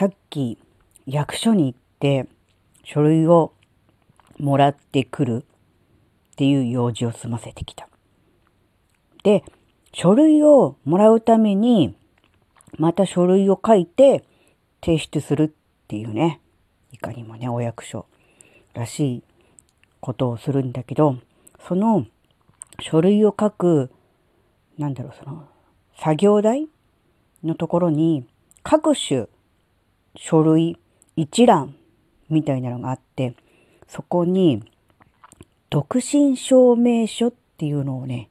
さっき役所に行って書類をもらってくるっていう用事を済ませてきた。で、書類をもらうために、また書類を書いて提出するっていうね、いかにもね、お役所らしいことをするんだけど、その書類を書く、なんだろう、その、作業台のところに、各種書類一覧みたいなのがあって、そこに、独身証明書っていうのをね、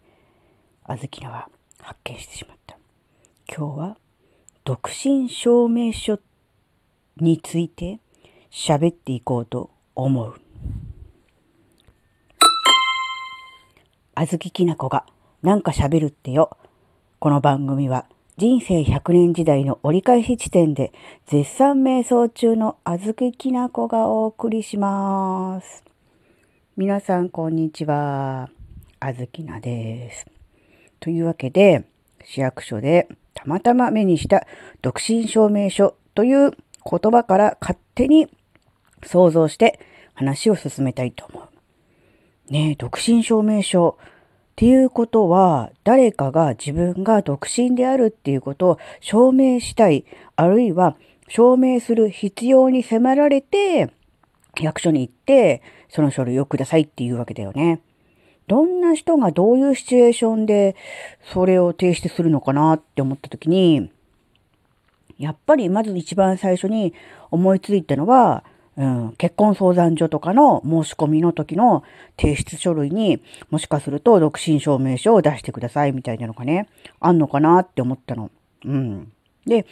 あずきなは発見してしまった。今日は、独身証明書について喋っていこうと思う。あずききなこがなんか喋るってよ。この番組は人生100年時代の折り返し地点で絶賛瞑想中のあずききなこがお送りします。皆さんこんにちは。あずきなです。というわけで市役所でたまたま目にした独身証明書という言葉から勝手に想像して話を進めたいと思う。ねえ独身証明書っていうことは、誰かが自分が独身であるっていうことを証明したい、あるいは証明する必要に迫られて、役所に行って、その書類をくださいっていうわけだよね。どんな人がどういうシチュエーションでそれを提出するのかなって思った時に、やっぱりまず一番最初に思いついたのは、うん、結婚相談所とかの申し込みの時の提出書類にもしかすると独身証明書を出してくださいみたいなのがね、あんのかなって思ったの。うん。で、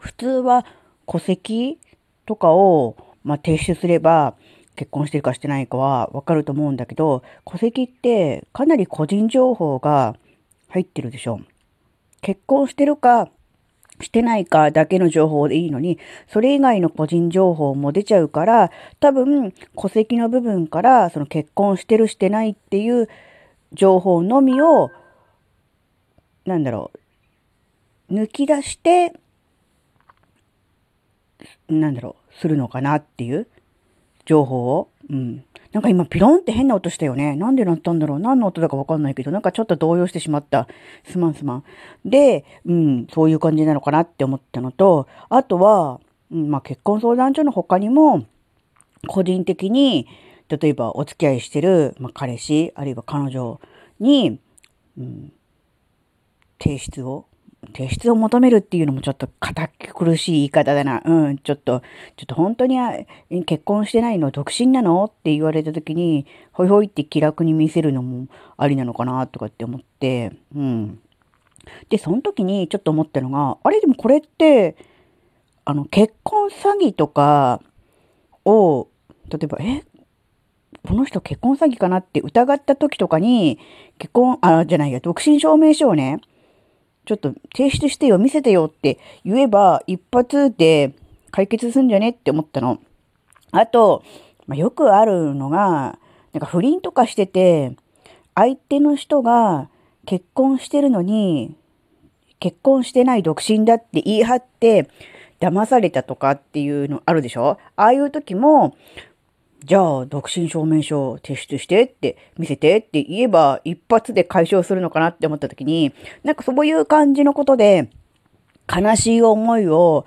普通は戸籍とかを、まあ、提出すれば結婚してるかしてないかはわかると思うんだけど、戸籍ってかなり個人情報が入ってるでしょ。結婚してるかしてないかだけの情報でいいのに、それ以外の個人情報も出ちゃうから、多分戸籍の部分からその結婚してるしてないっていう情報のみを、なんだろう、抜き出して、なんだろう、するのかなっていう情報を。うん。なんか今ピロンって変な音したよね。なんでなったんだろう何の音だかわかんないけど、なんかちょっと動揺してしまった。すまんすまん。で、うん、そういう感じなのかなって思ったのと、あとは、うん、まあ結婚相談所の他にも、個人的に、例えばお付き合いしてる、まあ、彼氏、あるいは彼女に、うん、提出を提出を求めるっていうのもちょっと堅苦しい言い方だな。うん、ちょっと、ちょっと本当に結婚してないの独身なの？って言われた時に、ほいほいって気楽に見せるのもありなのかなとかって思って、うん。で、その時にちょっと思ったのが、あれ？でもこれって、あの、結婚詐欺とかを、例えば、え、この人結婚詐欺かなって疑った時とかに、結婚、あ、じゃないや、独身証明書をね、ちょっと提出してよ、見せてよって言えば、一発で解決すんじゃねって思ったの。あと、まあ、よくあるのが、なんか不倫とかしてて、相手の人が結婚してるのに、結婚してない独身だって言い張って、騙されたとかっていうのあるでしょ？ああいう時も、じゃあ、独身証明書を提出してって見せてって言えば一発で解消するのかなって思った時に、なんかそういう感じのことで悲しい思いを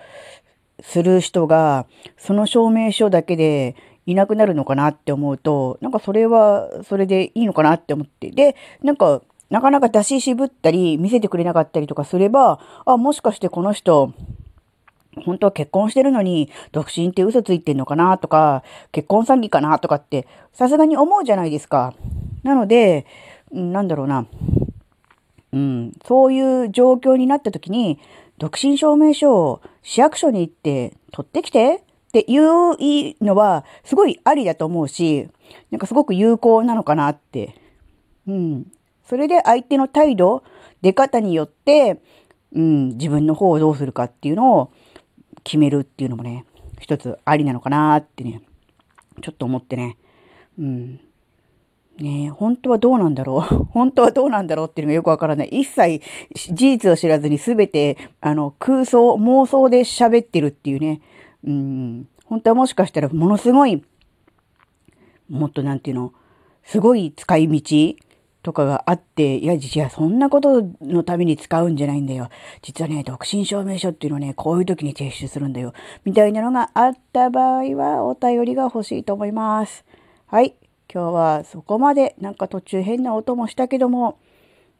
する人がその証明書だけでいなくなるのかなって思うと、なんかそれはそれでいいのかなって思って。で、なんかなかなか出し渋ったり見せてくれなかったりとかすれば、あ、もしかしてこの人本当は結婚してるのに、独身って嘘ついてんのかなとか、結婚詐欺かなとかって、さすがに思うじゃないですか。なので、なんだろうな。うん、そういう状況になった時に、独身証明書を市役所に行って取ってきてっていうのは、すごいありだと思うし、なんかすごく有効なのかなって。うん。それで相手の態度、出方によって、うん、自分の方をどうするかっていうのを決めるっていうのもね、一つありなのかなってね、ちょっと思ってね。うん。ね本当はどうなんだろう 本当はどうなんだろうっていうのがよくわからない。一切事実を知らずに全て、あの、空想、妄想で喋ってるっていうね。うん。本当はもしかしたらものすごい、もっとなんていうの、すごい使い道とかがあって、いや、実はそんなことのために使うんじゃないんだよ。実はね、独身証明書っていうのはね、こういう時に提出するんだよ。みたいなのがあった場合は、お便りが欲しいと思います。はい。今日はそこまでなんか途中変な音もしたけども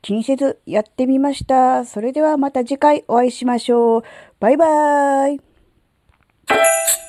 気にせずやってみました。それではまた次回お会いしましょう。バイバーイ。